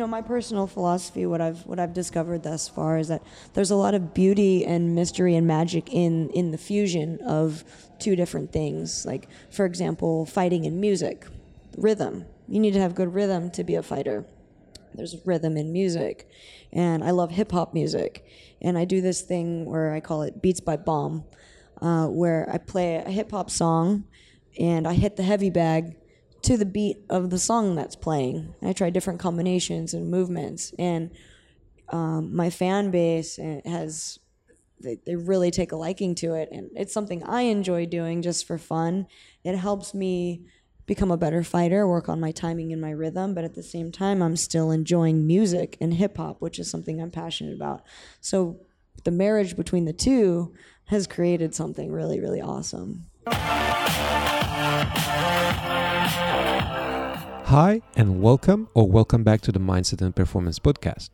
know, my personal philosophy, what I've what I've discovered thus far is that there's a lot of beauty and mystery and magic in in the fusion of two different things. Like, for example, fighting in music, rhythm. You need to have good rhythm to be a fighter. There's rhythm in music, and I love hip hop music, and I do this thing where I call it beats by bomb, uh, where I play a hip hop song, and I hit the heavy bag to the beat of the song that's playing. I try different combinations and movements, and um, my fan base uh, has they, they really take a liking to it, and it's something I enjoy doing just for fun. It helps me become a better fighter, work on my timing and my rhythm, but at the same time, I'm still enjoying music and hip hop, which is something I'm passionate about. So the marriage between the two has created something really, really awesome. Hi, and welcome or welcome back to the Mindset and Performance Podcast.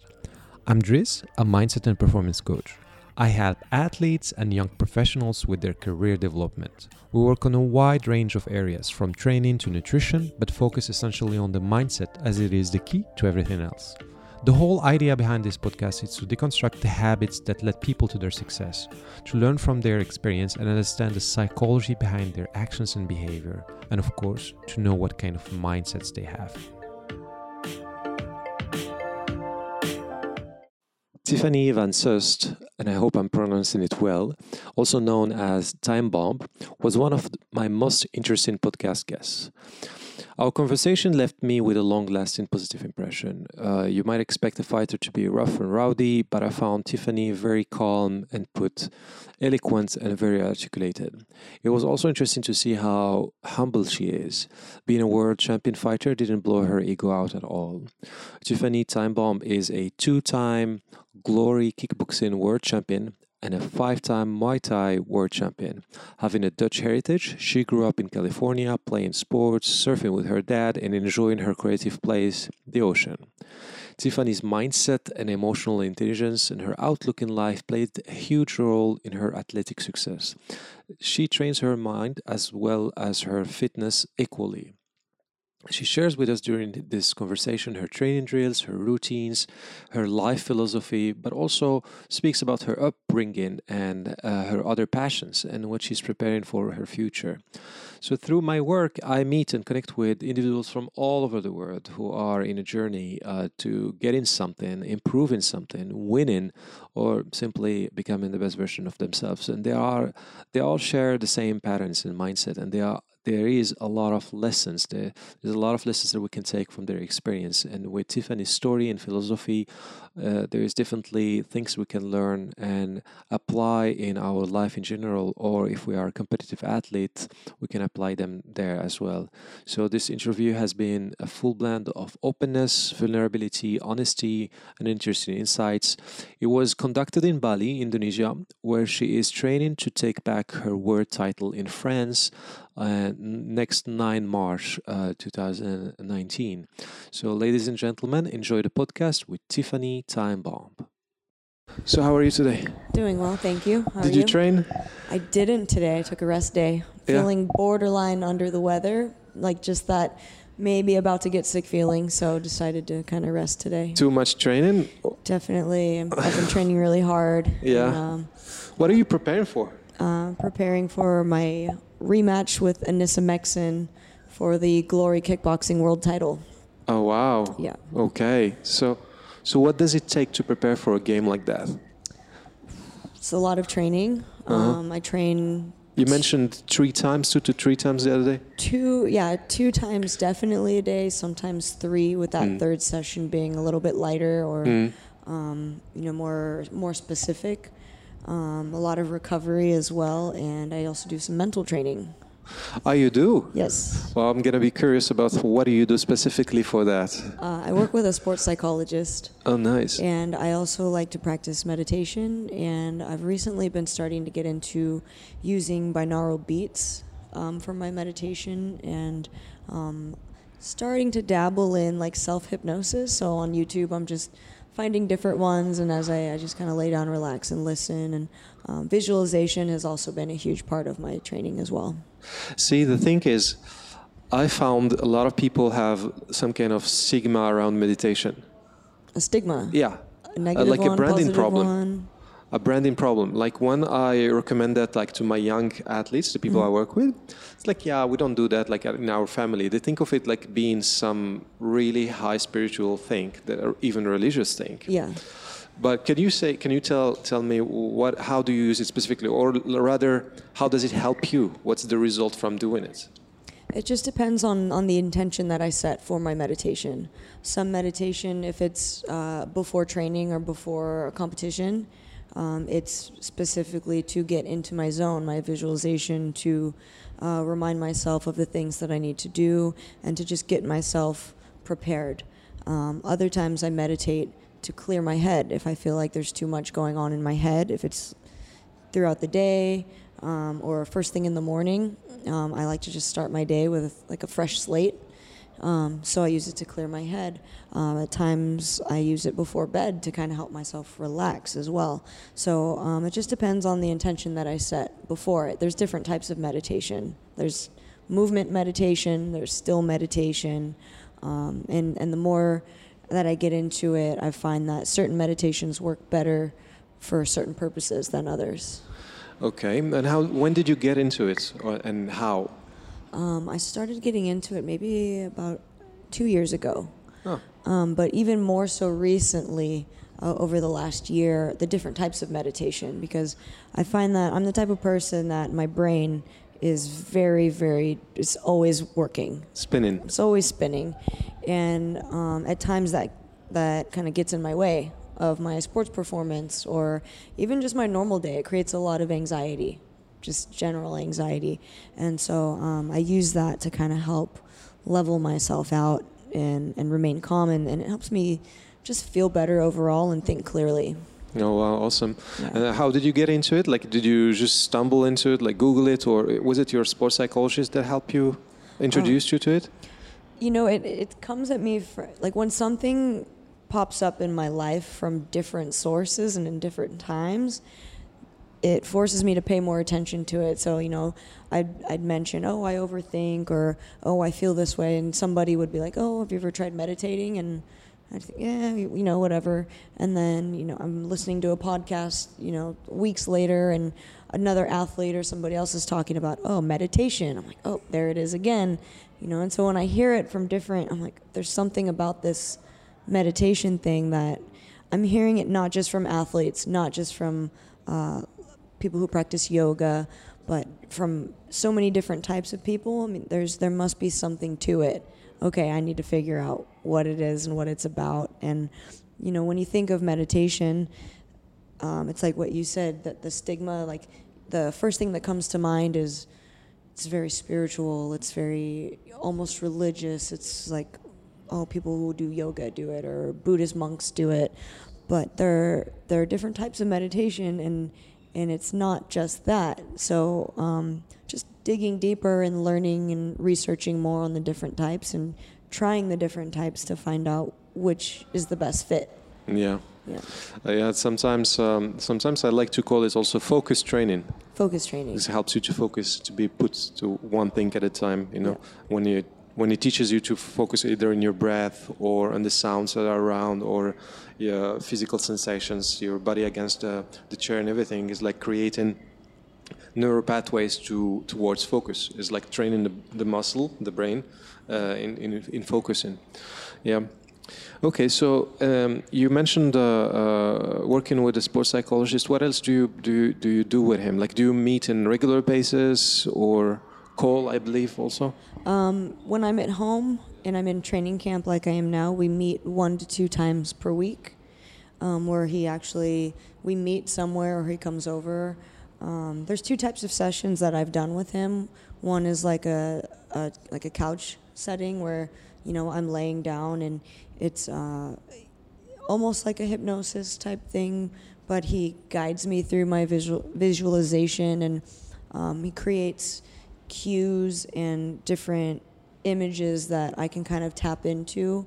I'm Driss, a mindset and performance coach. I help athletes and young professionals with their career development. We work on a wide range of areas from training to nutrition, but focus essentially on the mindset as it is the key to everything else. The whole idea behind this podcast is to deconstruct the habits that led people to their success, to learn from their experience and understand the psychology behind their actions and behavior, and of course, to know what kind of mindsets they have. Tiffany Van Soest, and I hope I'm pronouncing it well, also known as Time Bomb, was one of my most interesting podcast guests. Our conversation left me with a long lasting positive impression. Uh, you might expect a fighter to be rough and rowdy, but I found Tiffany very calm and put, eloquent and very articulated. It was also interesting to see how humble she is. Being a world champion fighter didn't blow her ego out at all. Tiffany Time Bomb is a two time Glory Kickboxing World Champion and a five time Muay Thai world champion. Having a Dutch heritage, she grew up in California playing sports, surfing with her dad, and enjoying her creative place, the ocean. Tiffany's mindset and emotional intelligence and her outlook in life played a huge role in her athletic success. She trains her mind as well as her fitness equally. She shares with us during this conversation her training drills, her routines, her life philosophy, but also speaks about her upbringing and uh, her other passions and what she's preparing for her future. So, through my work, I meet and connect with individuals from all over the world who are in a journey uh, to getting something, improving something, winning, or simply becoming the best version of themselves. And they are they all share the same patterns and mindset, and they are there is a lot of lessons there. There's a lot of lessons that we can take from their experience. And with Tiffany's story and philosophy, uh, there is definitely things we can learn and apply in our life in general. Or if we are a competitive athlete, we can apply them there as well. So this interview has been a full blend of openness, vulnerability, honesty, and interesting insights. It was conducted in Bali, Indonesia, where she is training to take back her world title in France uh, next 9 March uh, 2019. So, ladies and gentlemen, enjoy the podcast with Tiffany Time Bomb. So, how are you today? Doing well, thank you. How Did you, you, train? I didn't today. I took a rest day. Yeah. Feeling borderline under the weather, like just that maybe about to get sick feeling, so decided to kind of rest today. Too much training? Definitely. I've been training really hard. Yeah. And, um, what are you preparing for? Uh, preparing for my rematch with Anissa Meksen for the Glory Kickboxing World Title. Oh wow! Yeah. Okay, so so what does it take to prepare for a game like that? It's a lot of training. Uh-huh. Um, I train. You mentioned three times, two to three times the other day. Two, yeah, two times definitely a day. Sometimes three, with that mm. third session being a little bit lighter or, mm. um, you know, more more specific um, a lot of recovery as well, and I also do some mental training. Oh, you do? Yes. Well, I'm going to be curious about what do you do specifically for that? Uh, I work with a sports psychologist. Oh, nice. And I also like to practice meditation, and I've recently been starting to get into using binaural beats um, for my meditation and um, starting to dabble in like self hypnosis. So on YouTube, I'm just finding different ones, and as I, I just kind of lay down, relax, and listen. And um, visualization has also been a huge part of my training as well. See, the thing is, I found a lot of people have some kind of stigma around meditation. a stigma. Yeah, A negative like a branding problem. one. a branding problem. Like when I recommend that, like to my young athletes, the people I mm. work with, it's like, yeah, we don't do that. Like in our family, they think of it like being some really high spiritual thing, that or even religious thing. Yeah. But can you say, can you tell tell me what, how do you use it specifically, or rather, how does it help you? What's the result from doing it? It just depends on, on the intention that I set for my meditation. Some meditation, if it's uh, before training or before a competition, um, it's specifically to get into my zone, my visualization, to uh, remind myself of the things that I need to do, and to just get myself prepared. Um, other times I meditate to clear my head if I feel like there's too much going on in my head. If it's throughout the day um, or first thing in the morning, um, I like to just start my day with like a fresh slate. Um, so I use it to clear my head. Um, at times, I use it before bed to kind of help myself relax as well. So um, it just depends on the intention that I set before it. There's different types of meditation. There's movement meditation. There's still meditation, um, and and the more that I get into it, I find that certain meditations work better for certain purposes than others. Okay, and how? When did you get into it, or, and how? Um, I started getting into it maybe about two years ago. Oh. Um, but even more so recently, uh, over the last year, the different types of meditation, because I find that I'm the type of person that my brain is very, very, it's always working. Spinning. It's always spinning. And um, at times that, that kind of gets in my way of my sports performance or even just my normal day. It creates a lot of anxiety, just general anxiety. And so um, I use that to kind of help level myself out and, and remain calm. And, and it helps me just feel better overall and think clearly. Oh wow, awesome! Yeah. And uh, how did you get into it? Like, did you just stumble into it, like Google it, or was it your sports psychologist that helped you, introduced you to it? You know, it, it comes at me for, like when something pops up in my life from different sources and in different times, it forces me to pay more attention to it. So, you know, I'd, I'd mention, oh, I overthink, or oh, I feel this way. And somebody would be like, oh, have you ever tried meditating? And I'd think, yeah, you you know, whatever. And then, you know, I'm listening to a podcast, you know, weeks later, and another athlete or somebody else is talking about, oh, meditation. I'm like, oh, there it is again. You know, and so when I hear it from different, I'm like, there's something about this meditation thing that I'm hearing it not just from athletes, not just from uh, people who practice yoga, but from so many different types of people. I mean, there's there must be something to it. Okay, I need to figure out what it is and what it's about. And you know, when you think of meditation, um, it's like what you said that the stigma, like the first thing that comes to mind is it's very spiritual. It's very almost religious. It's like oh, people who do yoga do it or Buddhist monks do it. But there there are different types of meditation and and it's not just that. So um, just digging deeper and learning and researching more on the different types and trying the different types to find out which is the best fit. Yeah. Yeah. Uh, yeah, sometimes um, sometimes I like to call it also focus training. Focus training. This helps you to focus, to be put to one thing at a time. You know, Yeah. when you when it teaches you to focus either in your breath or on the sounds that are around or your physical sensations, your body against the, the chair and everything is like creating neural pathways to towards focus. It's like training the, the muscle, the brain, uh, in, in in focusing. Yeah. Okay, so um, you mentioned uh, uh, working with a sports psychologist. What else do you do? Do you do with him? Like, do you meet in regular basis or call? I believe also. Um, when I'm at home and I'm in training camp like I am now, we meet one to two times per week, um, where he actually we meet somewhere or he comes over. Um, there's two types of sessions that I've done with him. One is like a, a like a couch setting where you know I'm laying down and it's uh, almost like a hypnosis type thing, but he guides me through my visual visualization and um, he creates cues and different images that I can kind of tap into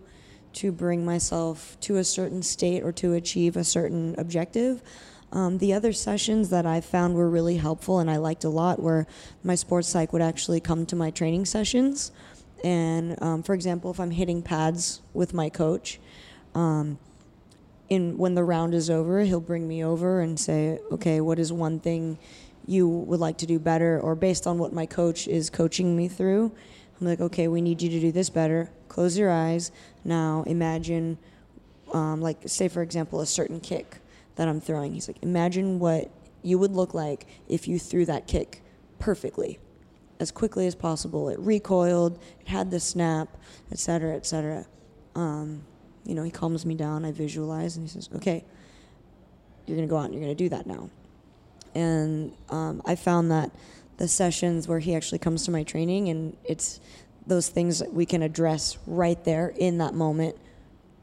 to bring myself to a certain state or to achieve a certain objective. Um, the other sessions that I found were really helpful and I liked a lot were my sports psych would actually come to my training sessions. And um, for example, if I'm hitting pads with my coach, um, in when the round is over, he'll bring me over and say, "Okay, what is one thing you would like to do better?" Or based on what my coach is coaching me through, I'm like, "Okay, we need you to do this better. Close your eyes. Now imagine, um, like, say for example, a certain kick that I'm throwing. He's like, imagine what you would look like if you threw that kick perfectly, as quickly as possible. It recoiled, it had the snap, et cetera, et cetera." Um, you know, he calms me down. I visualize, and he says, "Okay, you're gonna go out and you're gonna do that now." And um, I found that the sessions where he actually comes to my training, and it's those things that we can address right there in that moment,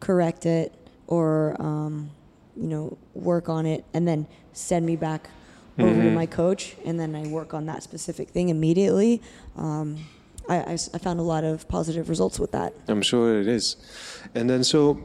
correct it, or um, you know, work on it, and then send me back over to my coach, and then I work on that specific thing immediately. Um, I, I I found a lot of positive results with that. I'm sure it is. And then, so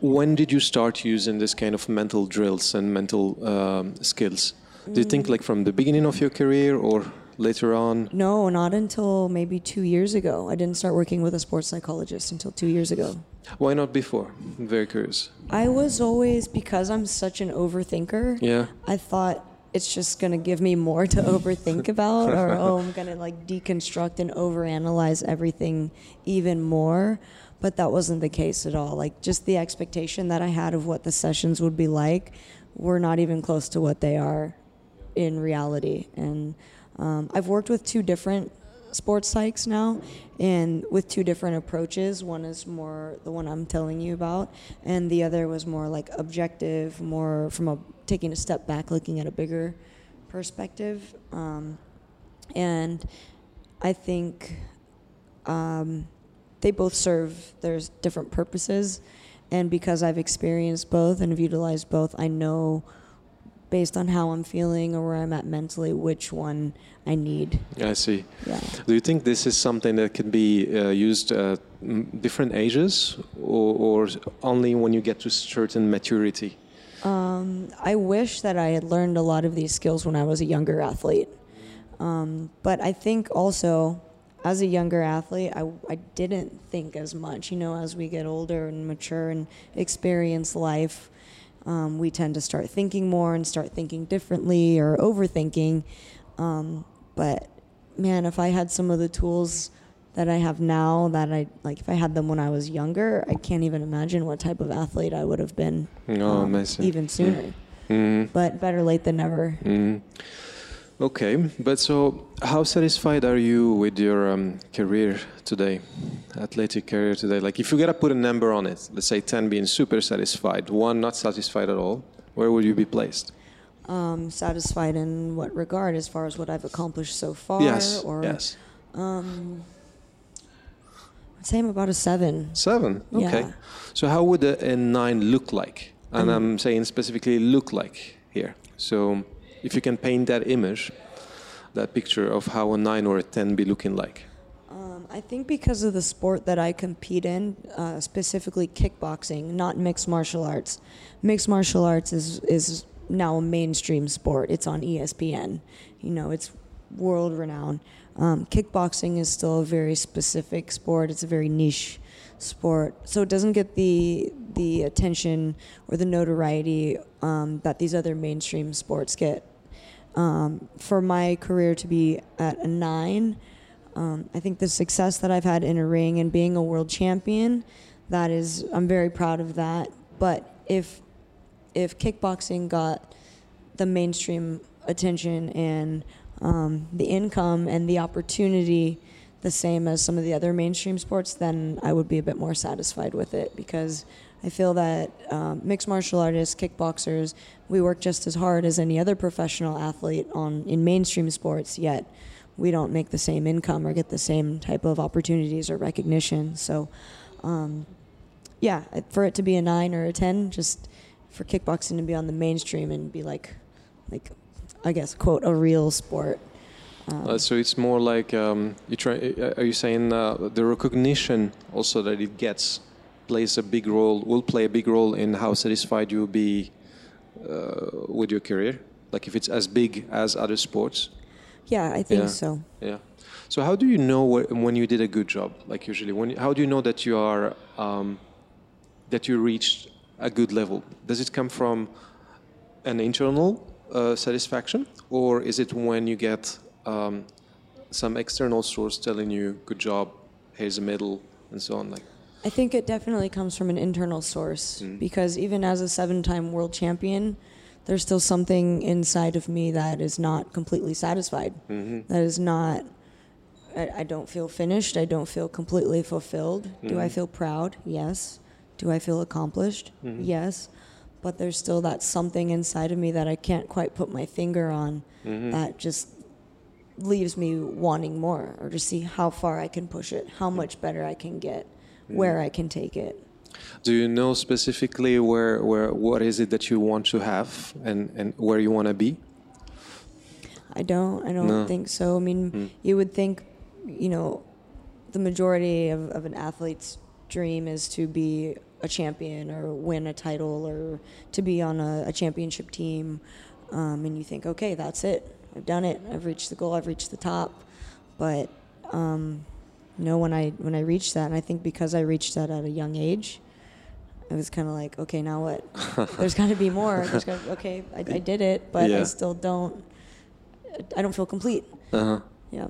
when did you start using this kind of mental drills and mental um, skills? Do you think like from the beginning of your career or later on? No, not until maybe two years ago. I didn't start working with a sports psychologist until two years ago. Why not before? I'm very curious. I was always, because I'm such an overthinker, Yeah. I thought it's just to give me more to overthink about, or oh, I'm to like deconstruct and overanalyze everything even more. But that wasn't the case at all. Like, just the expectation that I had of what the sessions would be like were not even close to what they are in reality. And um, I've worked with two different sports psychs now, and with two different approaches. One is more the one I'm telling you about, and the other was more like objective, more from a taking a step back, looking at a bigger perspective. Um, and I think um, they both serve their different purposes. And because I've experienced both and have utilized both, I know based on how I'm feeling or where I'm at mentally which one I need. I see. Yeah. Do you think this is something that can be uh, used at mm, different ages or, or only when you get to certain maturity? Um, I wish that I had learned a lot of these skills when I was a younger athlete. Um, but I think also, as a younger athlete, I, I didn't think as much. You know, as we get older and mature and experience life, um, we tend to start thinking more and start thinking differently or overthinking. Um, but man, if I had some of the tools that I have now, that I like, if I had them when I was younger, I can't even imagine what type of athlete I would have been Oh, um, even sooner. Mm. But better late than never. Mm. Okay, but so how satisfied are you with your um, career today, athletic career today? Like, if you gotta put a number on it, let's say 10 being super satisfied, one not satisfied at all, where would you be placed? Um, satisfied in what regard, as far as what I've accomplished so far? yes, Or, yes. Um, I'd say I'm about a seven. Seven, okay. Yeah. So, how would a, a nine look like? And I'm saying specifically look like here. So, if you can paint that image, that picture of how a nine or a 10 be looking like. Um, I think because of the sport that I compete in, uh, specifically kickboxing, not mixed martial arts. Mixed martial arts is is now a mainstream sport. It's on ESPN. You know, it's world renowned. Um, kickboxing is still a very specific sport. It's a very niche sport, so it doesn't get the the attention or the notoriety um, that these other mainstream sports get. Um, for my career to be at a nine. Um, I think the success that I've had in a ring and being a world champion, that is, I'm very proud of that. But if if kickboxing got the mainstream attention and um, the income and the opportunity the same as some of the other mainstream sports, then I would be a bit more satisfied with it because I feel that um, mixed martial artists, kickboxers, we work just as hard as any other professional athlete on in mainstream sports. Yet we don't make the same income or get the same type of opportunities or recognition. So, um, yeah, for it to be a nine or a ten, just for kickboxing to be on the mainstream and be like, like, I guess quote a real sport. Um, Uh, so it's more like um, you try. uh, Are you saying uh, the recognition also that it gets plays a big role? Will play a big role in how satisfied you will be uh, with your career? Like if it's as big as other sports? yeah, I think yeah. so. Yeah. So how do you know wh- when you did a good job? Like usually, when how do you know that you are um, that you reached a good level? Does it come from an internal uh, satisfaction, or is it when you get um, some external source telling you, "Good job, here's a medal," and so on? Like, I think it definitely comes from an internal source because even as a seven time world champion, there's still something inside of me that is not completely satisfied. That is not, I, I don't feel finished. I don't feel completely fulfilled. Do I feel proud? Yes. Do I feel accomplished? Yes. But there's still that something inside of me that I can't quite put my finger on mm-hmm. that just leaves me wanting more or to see how far I can push it, how mm. much better I can get, mm. where I can take it. do you know specifically where, where, what is it that you want to have, and, and where you want to be? I don't. I don't No. think so. I mean, mm. you would think, you know, the majority of, of an athlete's dream is to be a champion or win a title or to be on a, a championship team. Um, and you think, okay, that's it. I've done it. I've reached the goal. I've reached the top. But um, you know, when I when I reached that, and I think because I reached that at a young age, it was kind of like, okay, now what? There's got to be more. There's got okay, I, I did it, but Yeah. I still don't. I don't feel complete. Uh-huh. Yeah.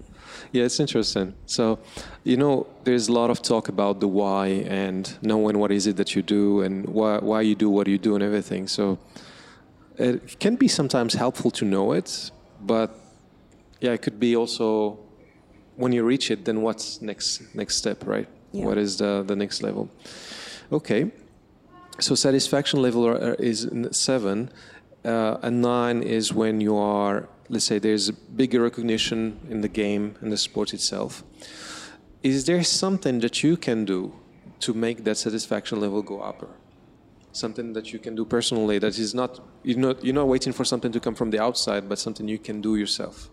Yeah, it's interesting. So, you know, there's a lot of talk about the why and knowing what is it that you do and why, why you do what you do and everything. So, it can be sometimes helpful to know it, but yeah, it could be also when you reach it, then what's next next step, right? Yeah. What is the the next level? Okay. So satisfaction level are- is seven, uh, and nine is when you are, let's say, there's a bigger recognition in the game and the sport itself. Is there something that you can do to make that satisfaction level go upper? Something that you can do personally that is not you're not you're not waiting for something to come from the outside, but something you can do yourself.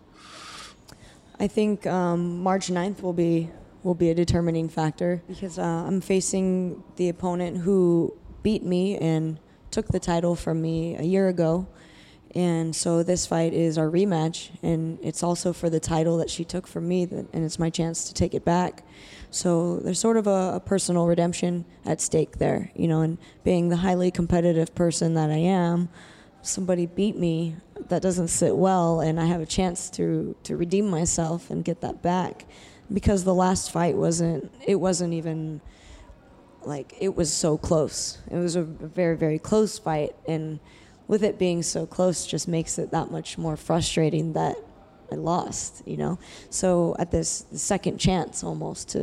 I think um, March 9th will be will be a determining factor because uh, I'm facing the opponent who beat me and took the title from me a year ago. And so this fight is our rematch, and it's also for the title that she took from me, and it's my chance to take it back. So there's sort of a, a personal redemption at stake there, you know, and being the highly competitive person that I am, somebody beat me that doesn't sit well and I have a chance to to redeem myself and get that back because the last fight wasn't it wasn't even like it was so close. It was a very very close fight and with it being so close just makes it that much more frustrating that I lost, you know. So at this second chance almost to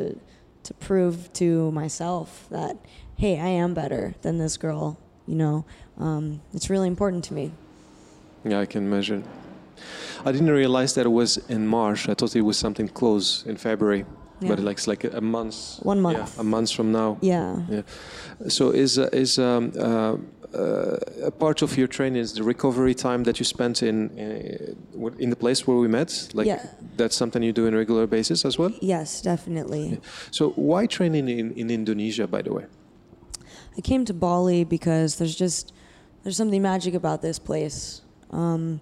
to prove to myself that hey, I am better than this girl, you know. Um, it's really important to me. Yeah, I can imagine. I didn't realize that it was in March. I thought it was something close in February, but Yeah. like it's like a month. One month. Yeah, a month from now. Yeah. Yeah. So is uh, is um, uh, a part of your training is the recovery time that you spent in uh, in the place where we met? Like Yeah. that's something you do on a regular basis as well. Yes, definitely. So why training in, in Indonesia, by the way? I came to Bali because there's just there's something magic about this place. Um,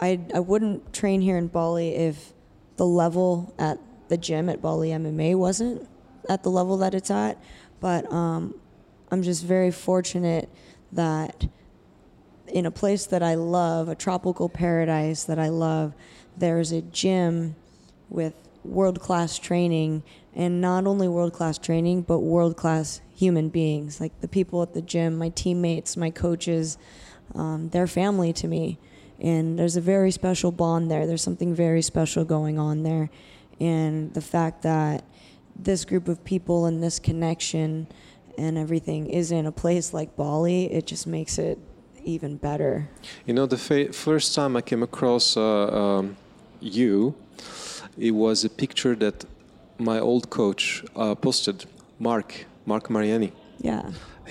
I I wouldn't train here in Bali if the level at the gym at Bali MMA wasn't at the level that it's at. But um, I'm just very fortunate that in a place that I love, a tropical paradise that I love, there's a gym with world class training and not only world class training but world class human beings like the people at the gym my teammates my coaches um, they're family to me. And there's a very special bond there. There's something very special going on there. And the fact that this group of people and this connection and everything is in a place like bali it just makes it even better You know, the fa- first time I came across uh, um, you, it was a picture that my old coach uh, posted, Mark, Mark Mariani. yeah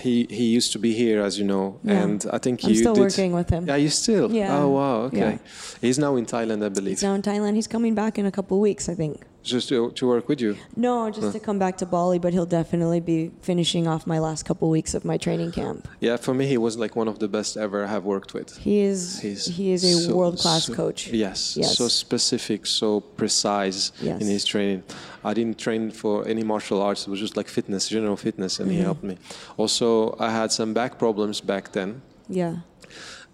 He he used to be here, as you know, Yeah. and I think i'm you still did. working with him Yeah, you still. Yeah. Oh wow. Okay. Yeah. He's now in Thailand, I believe. He's now in Thailand. He's coming back in a couple of weeks, I think. Just to, to work with you. No, just to come back to Bali, but he'll definitely be finishing off my last couple weeks of my training camp. Yeah, for me, he was like one of the best ever I have worked with. He is He's he is a so- world class so- coach. Yes, Yes. so specific, so precise Yes. in his training. I didn't train for any martial arts. It was just like fitness, general fitness, and he Mhm. helped me. Also, I had some back problems back then. Yeah.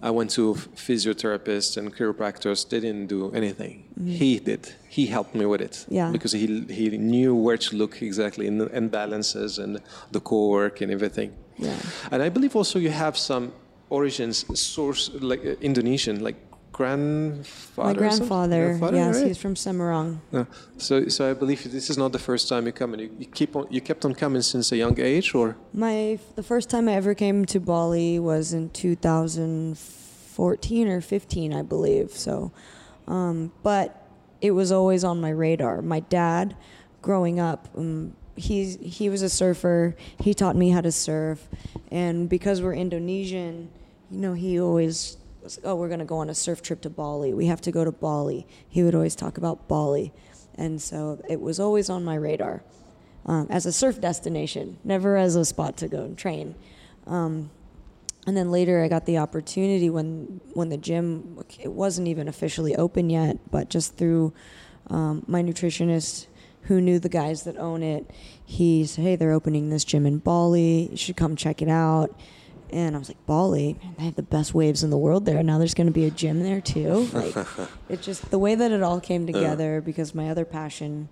I went to physiotherapists and chiropractors. They didn't do anything. He did. He helped me with it. Mm-hmm. Yeah. Because he he knew where to look exactly in the imbalances and the core work and everything. Yeah. And I believe also you have some origins, source like uh, Indonesian, like grandfather. My grandfather, Grandfather, yes, right? he's from Semarang. So, so I believe this is not the first time you come, and you, you keep on, you kept on coming since a young age, or My the first time I ever came to Bali was in 2014 or 15, I believe. So, um, but it was always on my radar. My dad, growing up, um, he's he was a surfer. He taught me how to surf, and because we're Indonesian, you know, he always was, oh, we're gonna go on a surf trip to Bali. We have to go to Bali. He would always talk about Bali, and so it was always on my radar um, as a surf destination, never as a spot to go and train. Um, and then later, I got the opportunity when when the gym it wasn't even officially open yet, but just through um, my nutritionist who knew the guys that own it, he said, "Hey, they're opening this gym in Bali. You should come check it out." And I was like, "Bali, man, they have the best waves in the world there. Now there's going to be a gym there too." Like, it just the way that it all came together because my other passion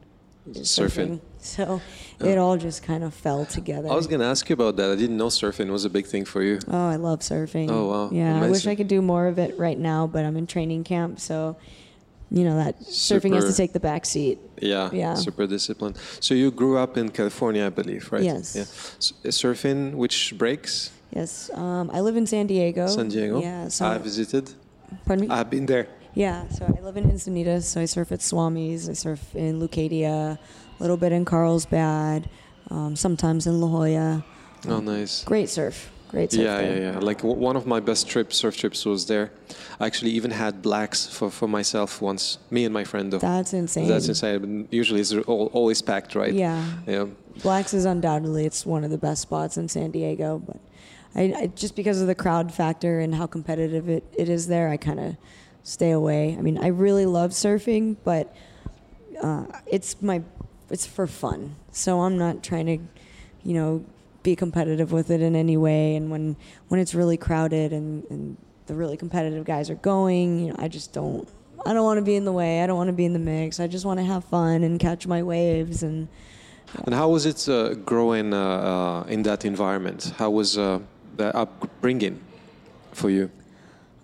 is Surfing. surfing. So it all just kind of fell together. I was gonna ask you about that. I didn't know surfing was a big thing for you. Oh, I love surfing. Oh, wow. Yeah, I wish I could do more of it right now, but I'm in training camp, so you know that surfing has to take the back seat. Yeah, Yeah. super disciplined. So you grew up in California, I believe, right? Yes. Yeah. S- surfing, which breaks? Yes, um, I live in San Diego. San Diego. Yeah. So, I visited. pardon me. I've been there. yeah. So I live in Encinitas. So I surf at Swami's. I surf in Leucadia, a little bit in Carlsbad, um, sometimes in La Jolla. Oh, nice. Great surf. Great surf. Yeah, there. yeah, yeah. Like w- one of my best trips, surf trips, was there. I actually even had blacks for, for myself once. Me and my friend, though. That's insane. That's insane. Usually it's all, always packed, right? Yeah. Yeah. Blacks is undoubtedly it's one of the best spots in San Diego, but I, I just because of the crowd factor and how competitive it, it is there, I kind of stay away. I mean, I really love surfing, but uh, it's my it's for fun, so I'm not trying to, you know, be competitive with it in any way. And when when it's really crowded and, and the really competitive guys are going, you know, I just don't. I don't want to be in the way. I don't want to be in the mix. I just want to have fun and catch my waves and. And how was it uh, growing uh, uh, in that environment? How was uh, the upbringing for you?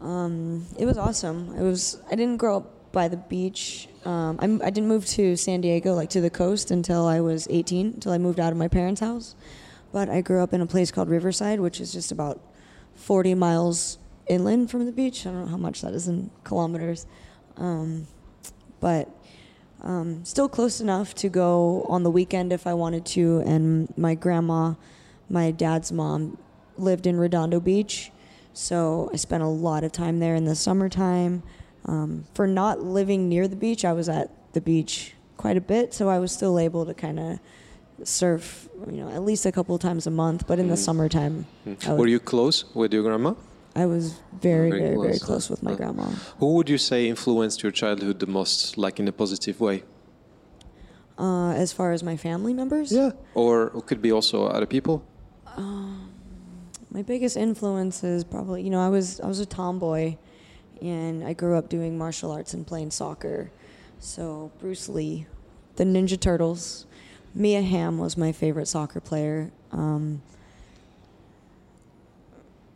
Um, it was awesome. It was. I didn't grow up by the beach. Um, I'm, I didn't move to San Diego, like to the coast, until I was 18. Until I moved out of my parents' house. But I grew up in a place called Riverside, which is just about 40 miles inland from the beach. I don't know how much that is in kilometers, um, but um, still close enough to go on the weekend if I wanted to. And my grandma, my dad's mom, lived in Redondo Beach. So I spent a lot of time there in the summertime. Um, for not living near the beach, I was at the beach quite a bit, so I was still able to kind of surf, you know, at least a couple of times a month. But in the Mm. summertime, Were you close with your grandma? I was very, Very very, very close, close with my Huh. grandma. Who would you say influenced your childhood the most, like in a positive way? Uh, as far as my family members, Yeah, Or it could be also other people? My biggest influence is probably you know I was I was a tomboy, and I grew up doing martial arts and playing soccer. So Bruce Lee, the Ninja Turtles, Mia Hamm was my favorite soccer player. Um,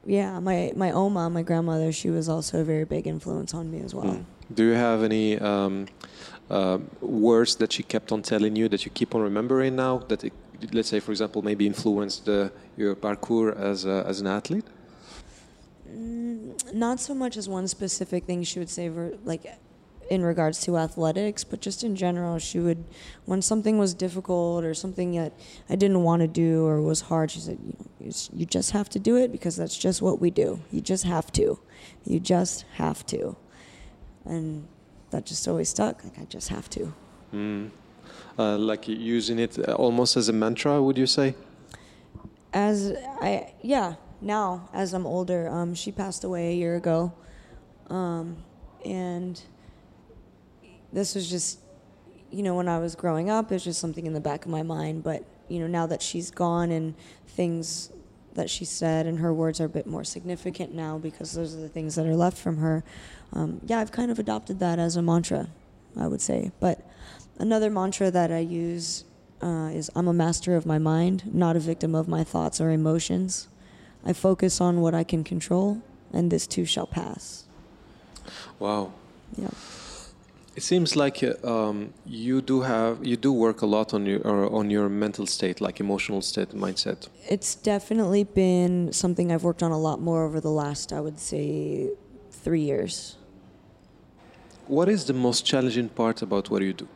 yeah, my my oma, my grandmother, she was also a very big influence on me as well. Mm. Do you have any um, uh, words that she kept on telling you that you keep on remembering now? That, it, let's say, for example, maybe influenced uh, your parkour as, as an athlete? Mm, not so much as one specific thing she would say, ver- like in regards to athletics, but just in general, she would, when something was difficult or something that I didn't want to do or was hard, she said, you, know, you you just have to do it because that's just what we do. You just have to. You just have to. And that just always stuck. Like, I just have to. Mm. Uh, like using it uh, almost as a mantra? Would you say? As I yeah now as I'm older, um, she passed away a year ago, um, and this was just you know when I was growing up, it was just something in the back of my mind. But you know now that she's gone and things that she said and her words are a bit more significant now because those are the things that are left from her. Um, yeah, I've kind of adopted that as a mantra, I would say. But another mantra that I use uh, is I'm a master of my mind, not a victim of my thoughts or emotions. I focus on what I can control, and this too shall pass. Wow. Yeah. It seems like uh, um, you do have you do work a lot on your or on your mental state, like emotional state, mindset. It's definitely been something I've worked on a lot more over the last, I would say, three years. What is the most challenging part about what you do?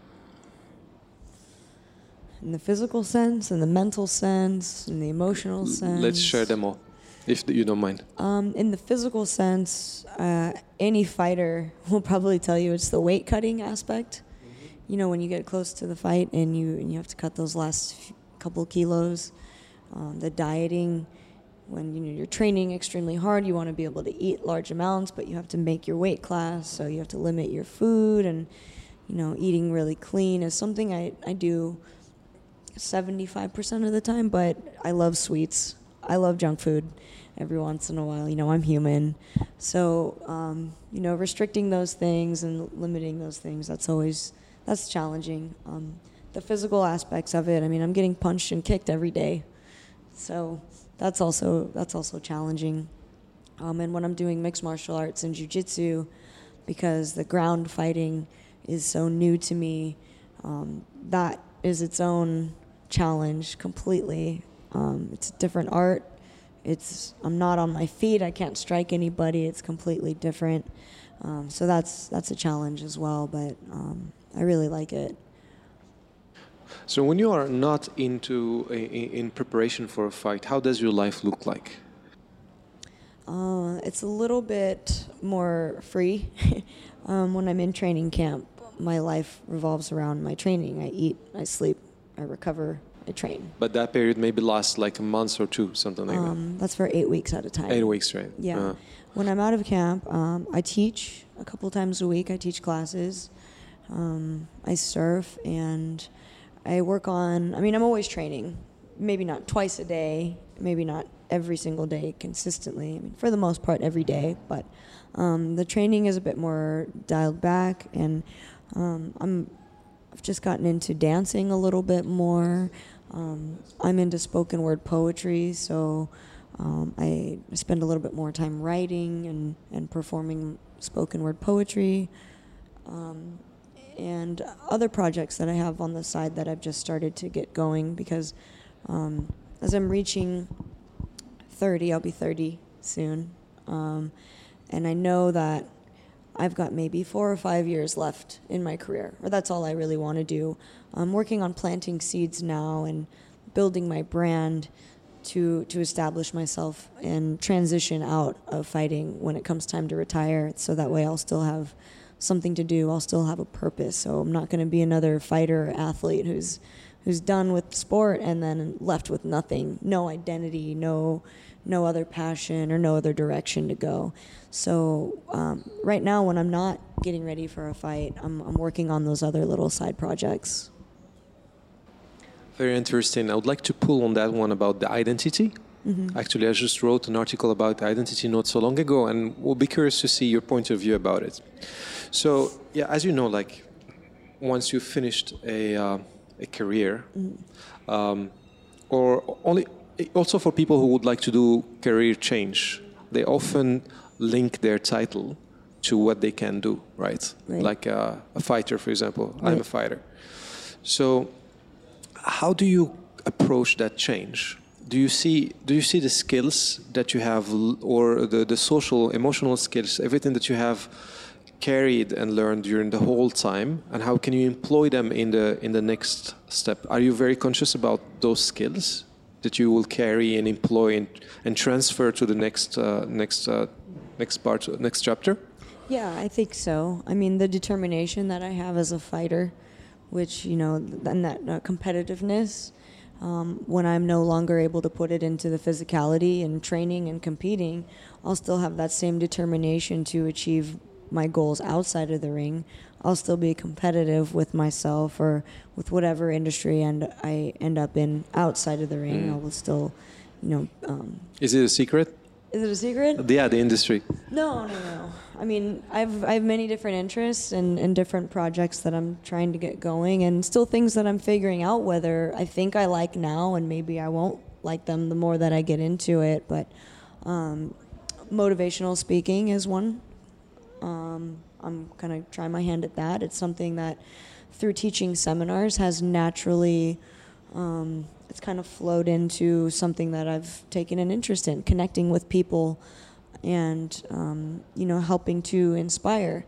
In the physical sense, in the mental sense, in the emotional sense. Let's share them all, if you don't mind. Um, in the physical sense, uh, any fighter will probably tell you it's the weight cutting aspect. You know, when you get close to the fight and you and you have to cut those last couple kilos, um, the dieting. When you know you're training extremely hard, you want to be able to eat large amounts, but you have to make your weight class, so you have to limit your food and you know eating really clean is something I, I do 75% of the time, but I love sweets. I love junk food every once in a while. You know, I'm human. So, um, you know, restricting those things and limiting those things, that's always, that's challenging. Um, the physical aspects of it, I mean, I'm getting punched and kicked every day. So that's also, that's also challenging. Um, and when I'm doing mixed martial arts and jujitsu, because the ground fighting is so new to me, um, that is its own challenge completely. Um, it's a different art. It's I'm not on my feet. I can't strike anybody. It's completely different. Um, so that's that's a challenge as well. But um, I really like it. So when you are not into in, in preparation for a fight, how does your life look like? Uh, it's a little bit more free. um, when I'm in training camp, my life revolves around my training. I eat, I sleep, I recover, I train. But that period maybe lasts like a month or two, something like that. Um, that's for eight weeks at a time. Eight weeks, right? Yeah. Uh, When I'm out of camp, um, I teach a couple times a week. I teach classes. Um, I surf and I work on. I mean, I'm always training. Maybe not twice a day. Maybe not every single day consistently. I mean, for the most part, every day. But um, the training is a bit more dialed back, and um, I'm. I've just gotten into dancing a little bit more. Um, I'm into spoken word poetry, so um, I spend a little bit more time writing and, and performing spoken word poetry. Um, and other projects that I have on the side that I've just started to get going because um, as I'm reaching 30, I'll be 30 soon. Um, and I know that I've got maybe four or five years left in my career, or that's all I really want to do. I'm working on planting seeds now and building my brand to to establish myself and transition out of fighting when it comes time to retire. So that way, I'll still have something to do. I'll still have a purpose. So I'm not going to be another fighter athlete who's who's done with sport and then left with nothing, no identity, no no other passion or no other direction to go. So um, right now, when I'm not getting ready for a fight, I'm, I'm working on those other little side projects. Very interesting. I would like to pull on that one about the identity. Mm-hmm. Actually, I just wrote an article about identity not so long ago, and we'll be curious to see your point of view about it. So, yeah, as you know, like once you've finished a uh, a career, Mm-hmm. um, or only also for people who would like to do career change, they often link their title to what they can do, right? Right. Like uh, a fighter, for example. I'm a fighter. So, how do you approach that change? Do you see do you see the skills that you have, or the, the social, emotional skills, everything that you have carried and learned during the whole time, and how can you employ them in the in the next step? Are you very conscious about those skills that you will carry and employ and, and transfer to the next uh, next uh, next part, next chapter? Yeah, I think so. I mean, the determination that I have as a fighter which you know, and that uh, competitiveness. Um, when I'm no longer able to put it into the physicality and training and competing, I'll still have that same determination to achieve my goals outside of the ring. I'll still be competitive with myself or with whatever industry and I end up in outside of the ring. Mm. I will still, you know. Um, Is it a secret? is it a secret? Yeah, the industry. No, no, no. I mean, I've I have many different interests and, and different projects that I'm trying to get going, and still things that I'm figuring out whether I think I like now, and maybe I won't like them the more that I get into it. But um, motivational speaking is one. Um, I'm kind of trying my hand at that. It's something that through teaching seminars has naturally. Um, it's kind of flowed into something that I've taken an interest in, connecting with people and um, you know helping to inspire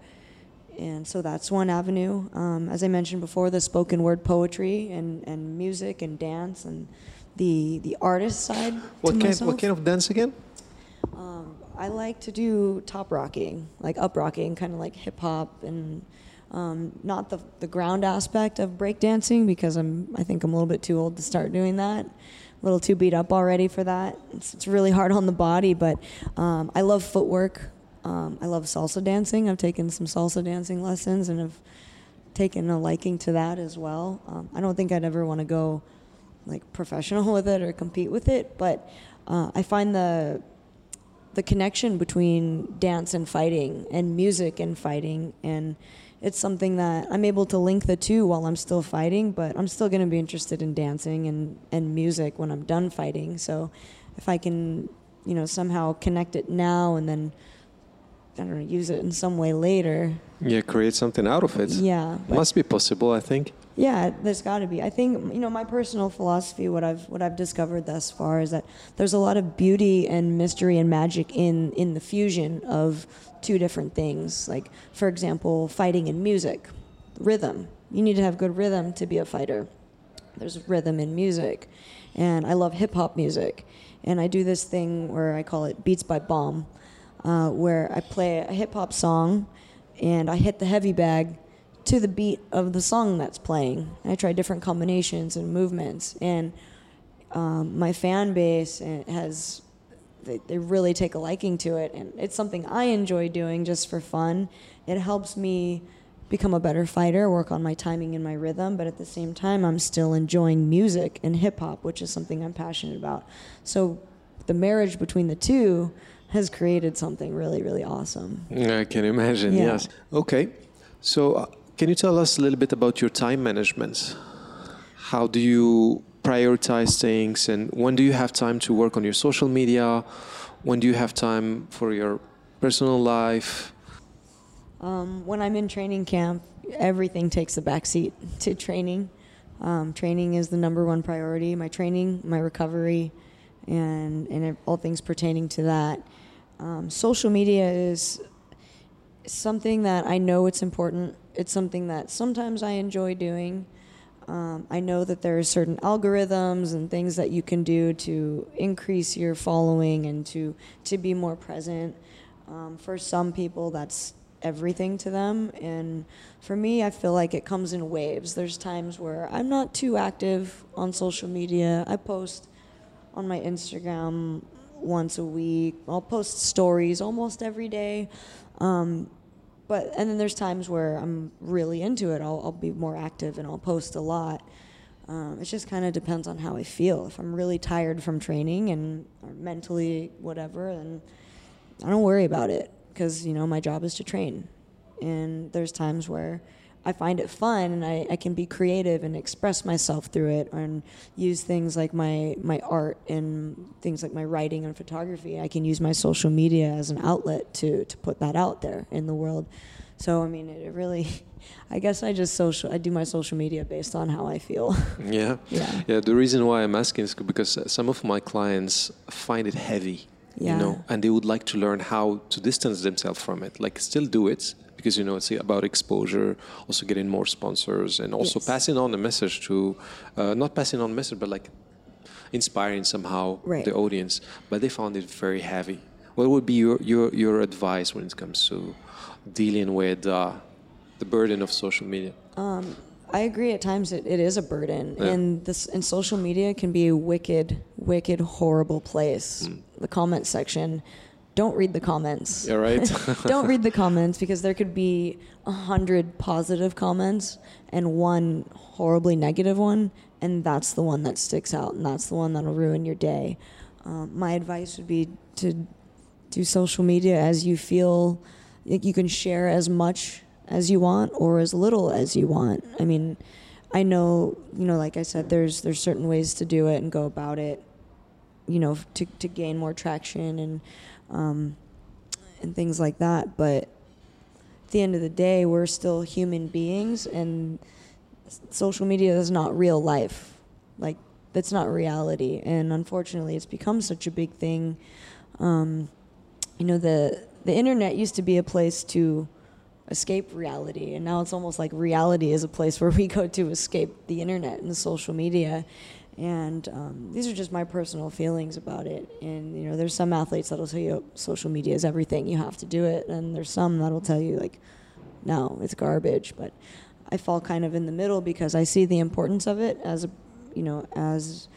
and so that's one avenue um, as i mentioned before the spoken word poetry and, and music and dance and the the artist side What to kind? What kind of dance again? I like to do top rocking, like up rocking, kind of like hip hop, and um, not the the ground aspect of breakdancing because I'm I think I'm a little bit too old to start doing that. A little too beat up already for that. It's, it's really hard on the body, but um, I love footwork. Um, I love salsa dancing. I've taken some salsa dancing lessons and have taken a liking to that as well. Um, I don't think I'd ever want to go like professional with it or compete with it, but uh, I find the the connection between dance and fighting and music and fighting and it's something that I'm able to link the two while I'm still fighting, but I'm still going to be interested in dancing and, and music when I'm done fighting. So if I can, you know, somehow connect it now and then, I don't know, use it in some way later. Yeah, create something out of it. Yeah. Must be possible, I think. Yeah, there's got to be. I think you know my personal philosophy. What I've what I've discovered thus far is that there's a lot of beauty and mystery and magic in in the fusion of two different things. Like for example, fighting and music, rhythm. You need to have good rhythm to be a fighter. There's rhythm in music, and I love hip hop music, and I do this thing where I call it beats by bomb, uh, where I play a hip hop song, and I hit the heavy bag to the beat of the song that's playing. I try different combinations and movements, and um, my fan base uh, has they, they really take a liking to it, and it's something I enjoy doing just for fun. It helps me become a better fighter, work on my timing and my rhythm, but at the same time, I'm still enjoying music and hip hop, which is something I'm passionate about. So the marriage between the two has created something really, really awesome. I can imagine, Yeah. yes. Okay. So, uh, can you tell us a little bit about your time management? How do you prioritize things and when do you have time to work on your social media? When do you have time for your personal life? Um, when I'm in training camp, everything takes a backseat to training. Um, training is the number one priority. My training, my recovery, and and all things pertaining to that. Um, social media is something that I know it's important. It's something that sometimes I enjoy doing. Um, I know that there are certain algorithms and things that you can do to increase your following and to to be more present. Um, for some people, that's everything to them, and for me, I feel like it comes in waves. There's times where I'm not too active on social media. I post on my Instagram once a week. I'll post stories almost every day. Um, but and then there's times where I'm really into it. I'll, I'll be more active and I'll post a lot. Um, it just kind of depends on how I feel. If I'm really tired from training and mentally whatever, then I don't worry about it because you know my job is to train. And there's times where I find it fun and I, I can be creative and express myself through it and use things like my, my art and things like my writing and photography. I can use my social media as an outlet to, to put that out there in the world. So I mean, it really, I guess I just social, I do my social media based on how I feel. Yeah. Yeah. Yeah. The reason why I'm asking is because some of my clients find it heavy, Yeah. you know, and they would like to learn how to distance themselves from it. Like, still do it because you know it's about exposure, also getting more sponsors, and also Yes. passing on the message to, uh, not passing on message, but like inspiring somehow Right. the audience. But they found it very heavy. What would be your your, your advice when it comes to dealing with uh, the burden of social media? I agree. At times, it, it is a burden, Yeah. and this and social media can be a wicked, wicked, horrible place. Mm. The comment section. Don't read the comments. Yeah, right. Don't read the comments because there could be a hundred positive comments and one horribly negative one, and that's the one that sticks out, and that's the one that'll ruin your day. Um, my advice would be to do social media as you feel like you can share as much as you want or as little as you want. I mean, I know, you know, like I said, there's there's certain ways to do it and go about it, you know, to to gain more traction and um, and things like that. But at the end of the day, we're still human beings, and social media is not real life. Like that's not reality, and unfortunately, it's become such a big thing. Um, you know, the the internet used to be a place to escape reality, and now it's almost like reality is a place where we go to escape the internet and social media. And um, these are just my personal feelings about it. And you know, there's some athletes that'll tell you social media is everything, you have to do it, and there's some that'll tell you like, no, it's garbage. But I fall kind of in the middle because I see the importance of it as a, you know, as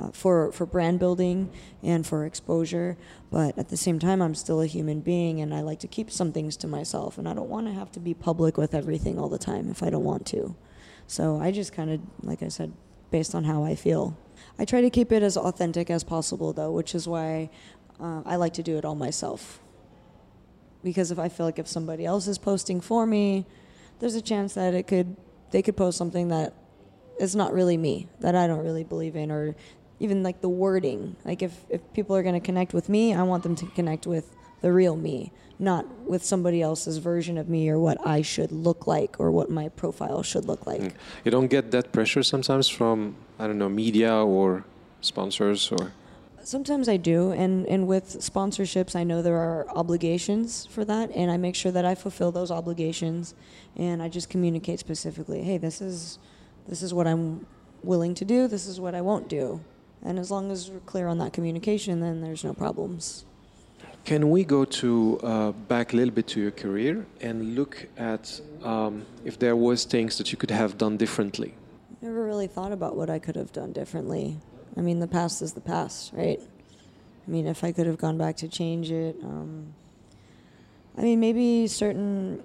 uh, for for brand building and for exposure. But at the same time, I'm still a human being, and I like to keep some things to myself, and I don't want to have to be public with everything all the time if I don't want to. So I just kind of, like I said, based on how I feel. I try to keep it as authentic as possible, though, which is why uh, I like to do it all myself. Because if I feel like if somebody else is posting for me, there's a chance that it could they could post something that is not really me, that I don't really believe in, or even like the wording. Like if if people are going to connect with me, I want them to connect with the real me, not with somebody else's version of me or what I should look like or what my profile should look like. Mm. you don't get that pressure sometimes from I don't know media or sponsors or Sometimes I do, and, and with sponsorships, I know there are obligations for that, and I make sure that I fulfill those obligations, and I just communicate specifically. Hey, this is this is what I'm willing to do. This is what I won't do, and as long as we're clear on that communication, then there's no problems. Can we go to uh, back a little bit to your career and look at um, if there was things that you could have done differently? I never really thought about what I could have done differently. I mean, the past is the past, right? I mean, if I could have gone back to change it, um, I mean, maybe certain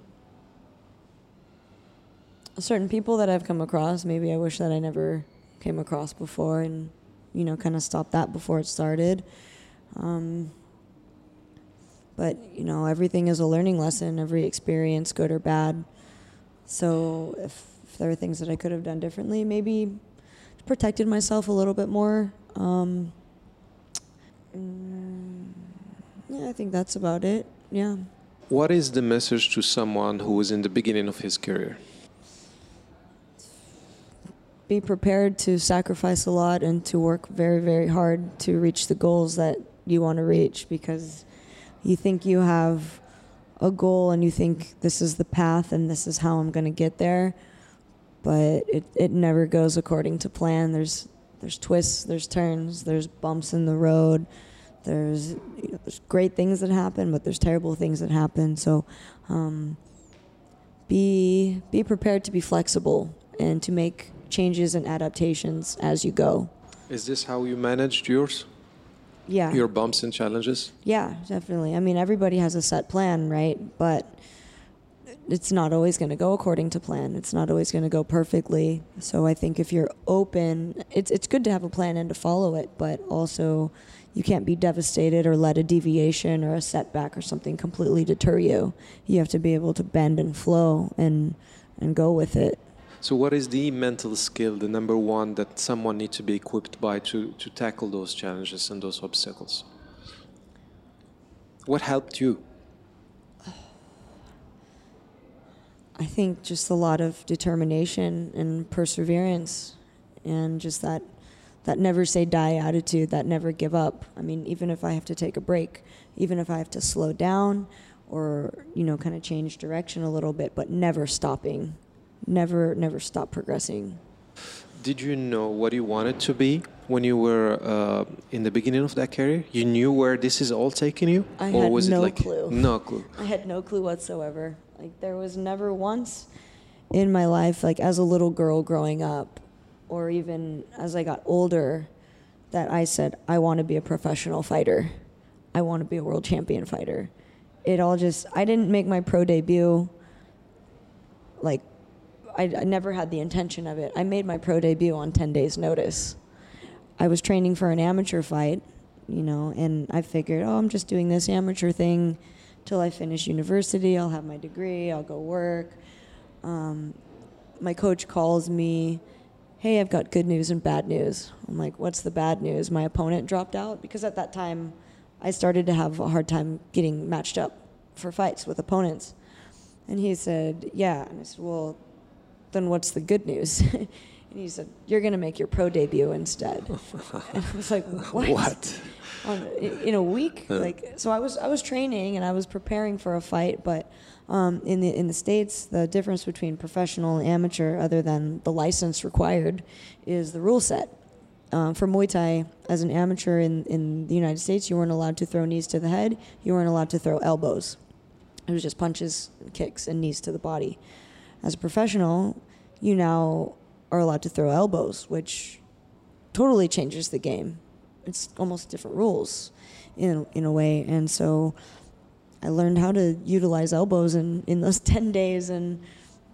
certain people that I've come across, maybe I wish that I never came across before, and you know, kind of stopped that before it started. Um, but you know, everything is a learning lesson. Every experience, good or bad. So if, if there are things that I could have done differently, maybe protected myself a little bit more. Um, mm, yeah, I think that's about it. Yeah. What is the message to someone who is in the beginning of his career? Be prepared to sacrifice a lot and to work very, very hard to reach the goals that you want to reach because you think you have a goal and you think this is the path and this is how I'm going to get there. But it, it never goes according to plan. There's there's twists, there's turns, there's bumps in the road. There's you know, there's great things that happen, but there's terrible things that happen. So um, be be prepared to be flexible and to make changes and adaptations as you go. Is this how you managed yours? Yeah. Your bumps and challenges? Yeah, definitely. I mean, everybody has a set plan, right? But it's not always going to go according to plan. It's not always going to go perfectly. So I think if you're open, it's it's good to have a plan and to follow it, but also you can't be devastated or let a deviation or a setback or something completely deter you. You have to be able to bend and flow and and go with it. So, what is the mental skill, the number one that someone needs to be equipped by to, to tackle those challenges and those obstacles? What helped you? I think just a lot of determination and perseverance and just that that never say die attitude, that never give up. I mean, even if I have to take a break, even if I have to slow down or, you know, kind of change direction a little bit, but never stopping. Never never stop progressing. Did you know what you wanted to be when you were uh, in the beginning of that career? You knew where this is all taking you? I or had was no it like clue. no clue? I had no clue whatsoever. Like there was never once in my life, like as a little girl growing up, or even as I got older, that I said, I want to be a professional fighter. I want to be a world champion fighter. It all just, I didn't make my pro debut. Like, I, I never had the intention of it. I made my pro debut on 10 days' notice. I was training for an amateur fight, you know, and I figured, oh, I'm just doing this amateur thing till I finish university. I'll have my degree, I'll go work. Um, my coach calls me, hey, I've got good news and bad news. I'm like, what's the bad news? My opponent dropped out because at that time I started to have a hard time getting matched up for fights with opponents. And he said, yeah. And I said, well, then what's the good news? and he said, you're going to make your pro debut instead. and I was like, what? What? On, in a week, like so, I was I was training and I was preparing for a fight, but um, in the in the states, the difference between professional and amateur, other than the license required, is the rule set. Um, for Muay Thai, as an amateur in, in the United States, you weren't allowed to throw knees to the head. You weren't allowed to throw elbows. It was just punches, kicks, and knees to the body. As a professional, you now are allowed to throw elbows, which totally changes the game. It's almost different rules in in a way, and so I learned how to utilize elbows in, in those 10 days and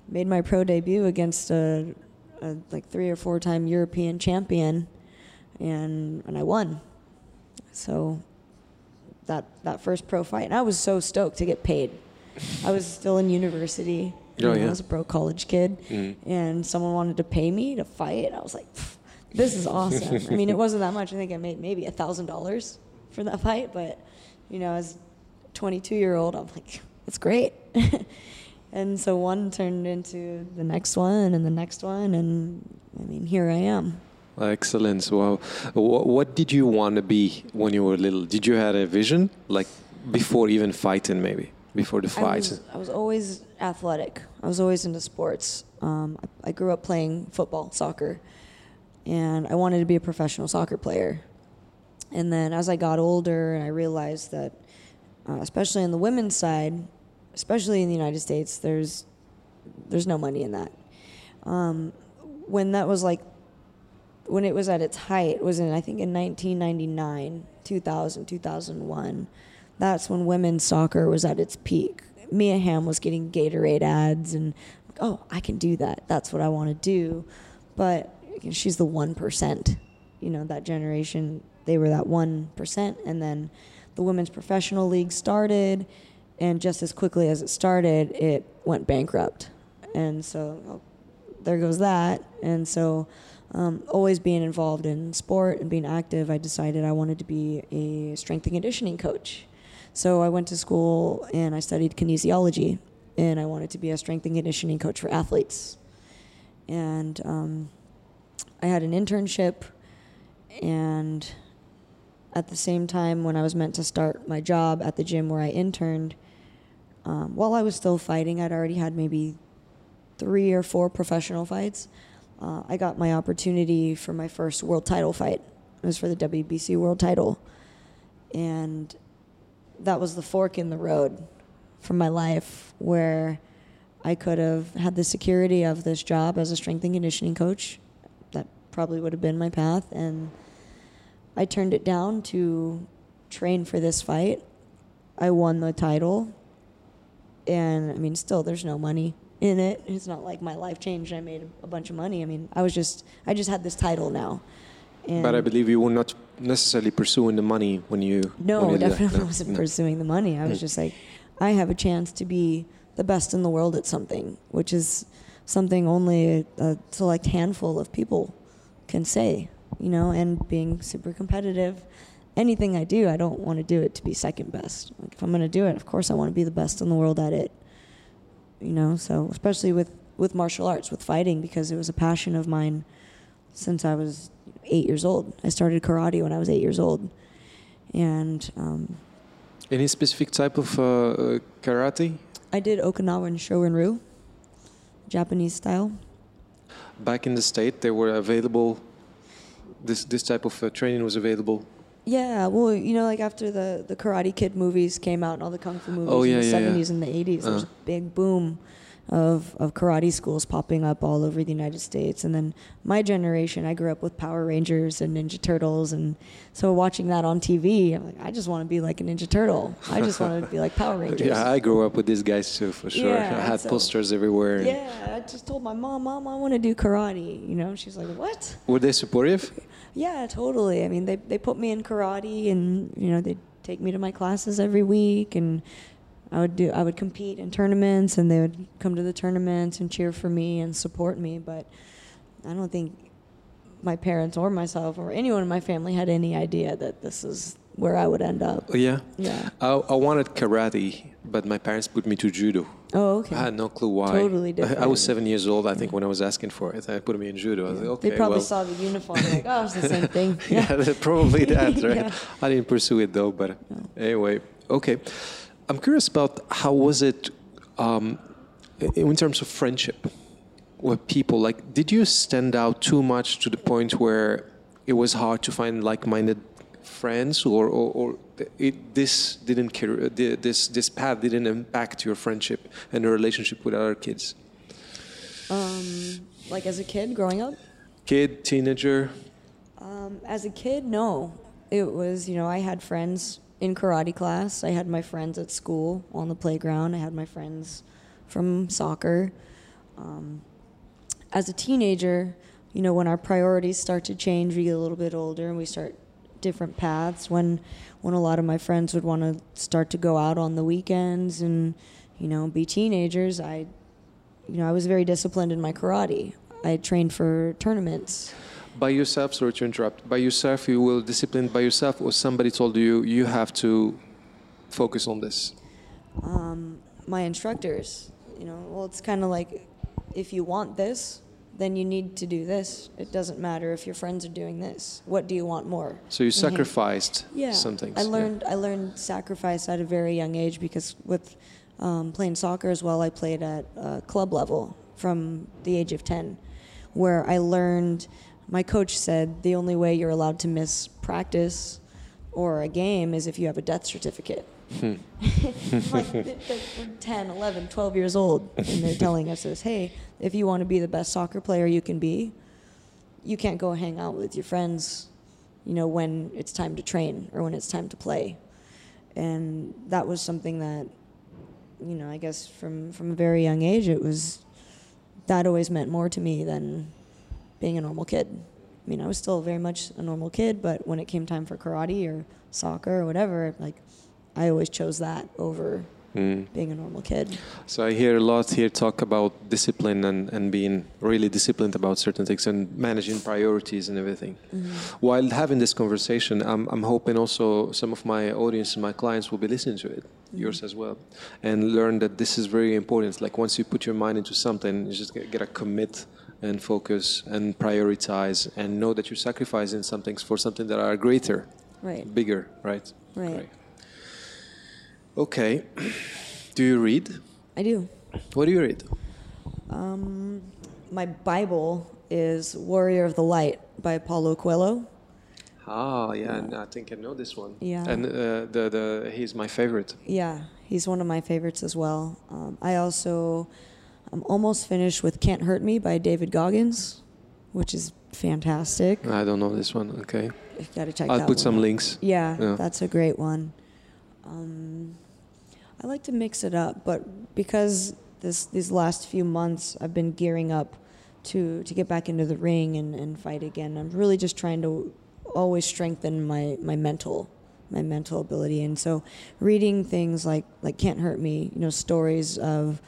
made my pro debut against a, a like three or four time European champion and and I won. So that that first pro fight and I was so stoked to get paid. I was still in university. Oh, know, yeah. I was a broke college kid Mm. and someone wanted to pay me to fight. I was like, this is awesome. I mean, it wasn't that much. I think I made maybe a thousand dollars for that fight, but you know, as 22 year old, I'm like, it's great. and so one turned into the next one and the next one, and I mean, here I am. Excellent. Wow. What did you want to be when you were little? Did you had a vision, like before even fighting, maybe before the I fight? was, I was always athletic. I was always into sports. Um, I, I grew up playing football, soccer, and I wanted to be a professional soccer player. And then as I got older, I realized that, uh, especially on the women's side, especially in the United States, there's there's no money in that. Um, when that was like, when it was at its height, was in I think in 1999, 2000, 2001. That's when women's soccer was at its peak. Mia Hamm was getting Gatorade ads, and oh, I can do that. That's what I want to do. But she's the one percent. You know that generation. They were that one percent, and then the women's professional league started, and just as quickly as it started, it went bankrupt. And so oh, there goes that. And so, um, always being involved in sport and being active, I decided I wanted to be a strength and conditioning coach. So I went to school and I studied kinesiology, and I wanted to be a strength and conditioning coach for athletes. And um, I had an internship, and at the same time, when I was meant to start my job at the gym where I interned, um, while I was still fighting, I'd already had maybe three or four professional fights. Uh, I got my opportunity for my first world title fight. It was for the WBC world title. And that was the fork in the road for my life where I could have had the security of this job as a strength and conditioning coach. That probably would have been my path. And I turned it down to train for this fight. I won the title. And I mean, still, there's no money in it. It's not like my life changed. I made a bunch of money. I mean, I was just, I just had this title now. And but I believe you will not necessarily pursuing the money when you. no, when you that. definitely No, wasn't no. pursuing the money. I was Mm. just like, I have a chance to be the best in the world at something, which is something only a, a select handful of people can say, you know, and being super competitive. Anything I do, I don't want to do it to be second best. Like if I'm going to do it, of course I want to be the best in the world at it. You know, so especially with with martial arts, with fighting because it was a passion of mine since I was 8 years old. I started karate when I was 8 years old. And um, Any specific type of uh, uh, karate? I did Okinawan Shorin-ryu, Japanese style. Back in the state, they were available. This this type of uh, training was available. Yeah, well, you know, like after the, the Karate Kid movies came out and all the kung fu movies Oh, yeah, in the yeah, yeah. 70s and the 80s, there was Uh. a big boom of, of karate schools popping up all over the United States. And then my generation, I grew up with Power Rangers and Ninja Turtles. And so watching that on TV, I'm like, I just want to be like a Ninja Turtle. I just want to be like Power Rangers. Yeah, I grew up with these guys too, for sure. Yeah, I had so- posters everywhere. Yeah, I just told my mom, Mom, I want to do karate. You know, she's like, What? Were they supportive? Yeah, totally. I mean, they they put me in karate, and you know, they'd take me to my classes every week, and I would do I would compete in tournaments, and they would come to the tournaments and cheer for me and support me. But I don't think my parents or myself or anyone in my family had any idea that this is where I would end up. Oh, yeah. Yeah. I, I wanted karate, but my parents put me to judo. Oh, okay. I had no clue why. Totally I, I was seven years old, I think, when I was asking for it. They put me in judo. I was like, okay, they probably well. saw the uniform, like, oh, it's the same thing. yeah, probably that, right? Yeah. I didn't pursue it though, but anyway, okay. I'm curious about how was it um, in terms of friendship with people. Like, did you stand out too much to the point where it was hard to find like-minded friends, or, or, or it, this didn't car- the- this this path didn't impact your friendship and your relationship with other kids? Um, like as a kid growing up. Kid, teenager. Um, as a kid, no. It was, you know, I had friends in karate class. I had my friends at school on the playground. I had my friends from soccer. Um, as a teenager, you know, when our priorities start to change, we get a little bit older and we start different paths. When, when a lot of my friends would want to start to go out on the weekends and, you know, be teenagers, I, you know, I was very disciplined in my karate. I trained for tournaments. By yourself, sorry to interrupt. By yourself, you will discipline by yourself, or somebody told you you have to focus on this. um, my instructors. You know, well, it's kind of like if you want this, then you need to do this. It doesn't matter if your friends are doing this. What do you want more? So you sacrificed Yeah, some things. I yeah. learned I learned sacrifice at a very young age because with um, playing soccer as well, I played at uh, club level from the age of ten, where I learned. My coach said the only way you're allowed to miss practice or a game is if you have a death certificate. Hmm. like we're 10, 11, 12 years old, and they're telling us this, hey, if you want to be the best soccer player you can be, you can't go hang out with your friends, you know, when it's time to train or when it's time to play. And that was something that, you know, I guess from, from a very young age, it was, that always meant more to me than being a normal kid. I mean, I was still very much a normal kid, but when it came time for karate or soccer or whatever, like, I always chose that over Mm. being a normal kid. So I hear a lot here talk about discipline and, and being really disciplined about certain things and managing priorities and everything. While having this conversation, I'm, I'm hoping also some of my audience and my clients will be listening to it, yours as well, and learn that this is very important. Like once you put your mind into something, you just got to commit and focus and prioritize and know that you're sacrificing some things for something that are greater, Right. bigger, right? Right. Great. Okay. Do you read? I do. What do you read? Um, my Bible is Warrior of the Light by Paulo Coelho. Ah, yeah, and I think I know this one. Yeah. And uh, the the he's my favorite. Yeah, he's one of my favorites as well. Um, I also, I'm almost finished with Can't Hurt Me by David Goggins, which is fantastic. I don't know this one. Okay. You gotta check I'll put one some links. Yeah, Yeah. that's a great one. Um, I like to mix it up, but because this these last few months I've been gearing up to to get back into the ring and, and fight again. I'm really just trying to always strengthen my, my mental my mental ability, and so reading things like like Can't Hurt Me, you know, stories of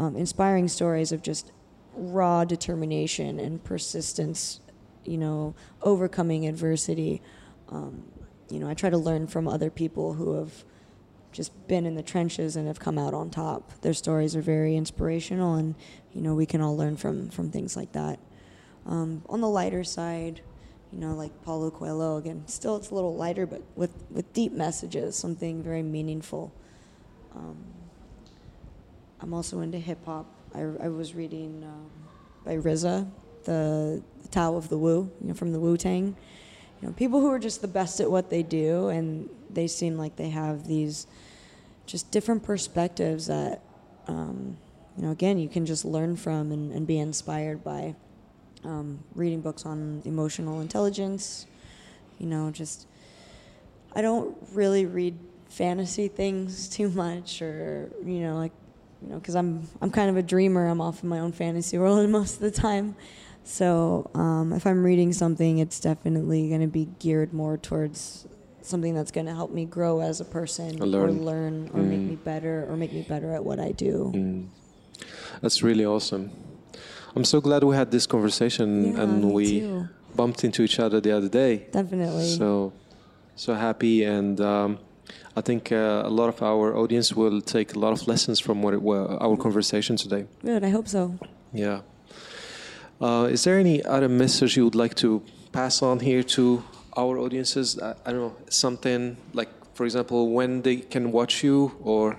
um, inspiring stories of just raw determination and persistence, you know, overcoming adversity. Um, you know, I try to learn from other people who have just been in the trenches and have come out on top. Their stories are very inspirational, and you know, we can all learn from from things like that. Um, on the lighter side, you know, like Paulo Coelho again, still it's a little lighter, but with with deep messages, something very meaningful. Um, I'm also into hip hop. I, I was reading um, by RZA, the, the Tao of the Wu, you know, from the Wu Tang. You know, people who are just the best at what they do, and they seem like they have these just different perspectives that um, you know, again, you can just learn from and, and be inspired by um, reading books on emotional intelligence. You know, just I don't really read fantasy things too much, or you know, like you know, because I'm I'm kind of a dreamer. I'm off in my own fantasy world most of the time. So um, if I'm reading something, it's definitely going to be geared more towards something that's going to help me grow as a person, or Learn. learn, or make me better, or make me better at what I do. Mm. That's really awesome. I'm so glad we had this conversation Yeah, and we too. bumped into each other the other day. Definitely. So, so happy, and um, I think uh, a lot of our audience will take a lot of lessons from what our conversation today. Good. I hope so. Yeah. Uh, is there any other message you would like to pass on here to our audiences? I, I don't know something like, for example, when they can watch you, or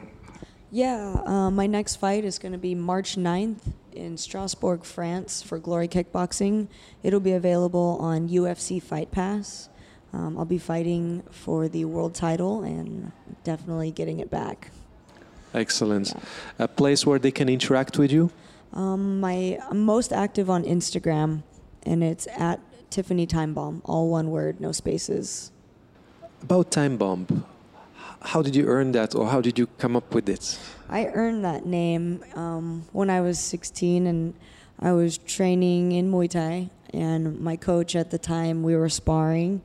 Yeah, uh, my next fight is going to be March 9th in Strasbourg, France for Glory Kickboxing. It'll be available on UFC Fight Pass. Um, I'll be fighting for the world title and definitely getting it back. excellent, a place where they can interact with you. Um, my I'm most active on Instagram, and it's at Tiffany Time Bomb, all one word, no spaces. About Time Bomb, how did you earn that, or how did you come up with it? I earned that name um, when I was 16 and I was training in Muay Thai. And my coach at the time, we were sparring,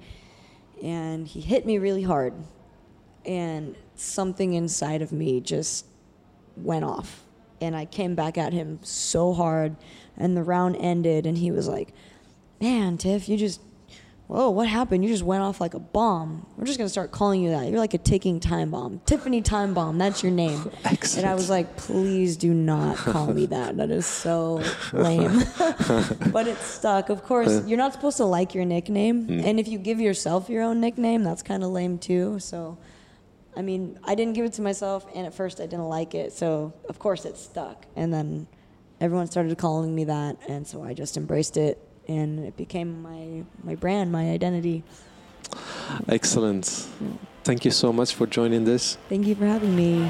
and he hit me really hard. And something inside of me just went off. And I came back at him so hard, and the round ended, and he was like, Man, Tiff, you just whoa, what happened? You just went off like a bomb. We're just gonna start calling you that. You're like a ticking time bomb. Tiffany Time Bomb, that's your name. Excellent. And I was like, please do not call me that. That is so lame. but it stuck. Of course, uh. you're not supposed to like your nickname. Mm. And if you give yourself your own nickname, that's kind of lame too. So, I mean, I didn't give it to myself, and at first I didn't like it. So, of course, it stuck. And then everyone started calling me that. And so I just embraced it. And it became my, my brand, my identity. Excellent. Thank you so much for joining this. Thank you for having me.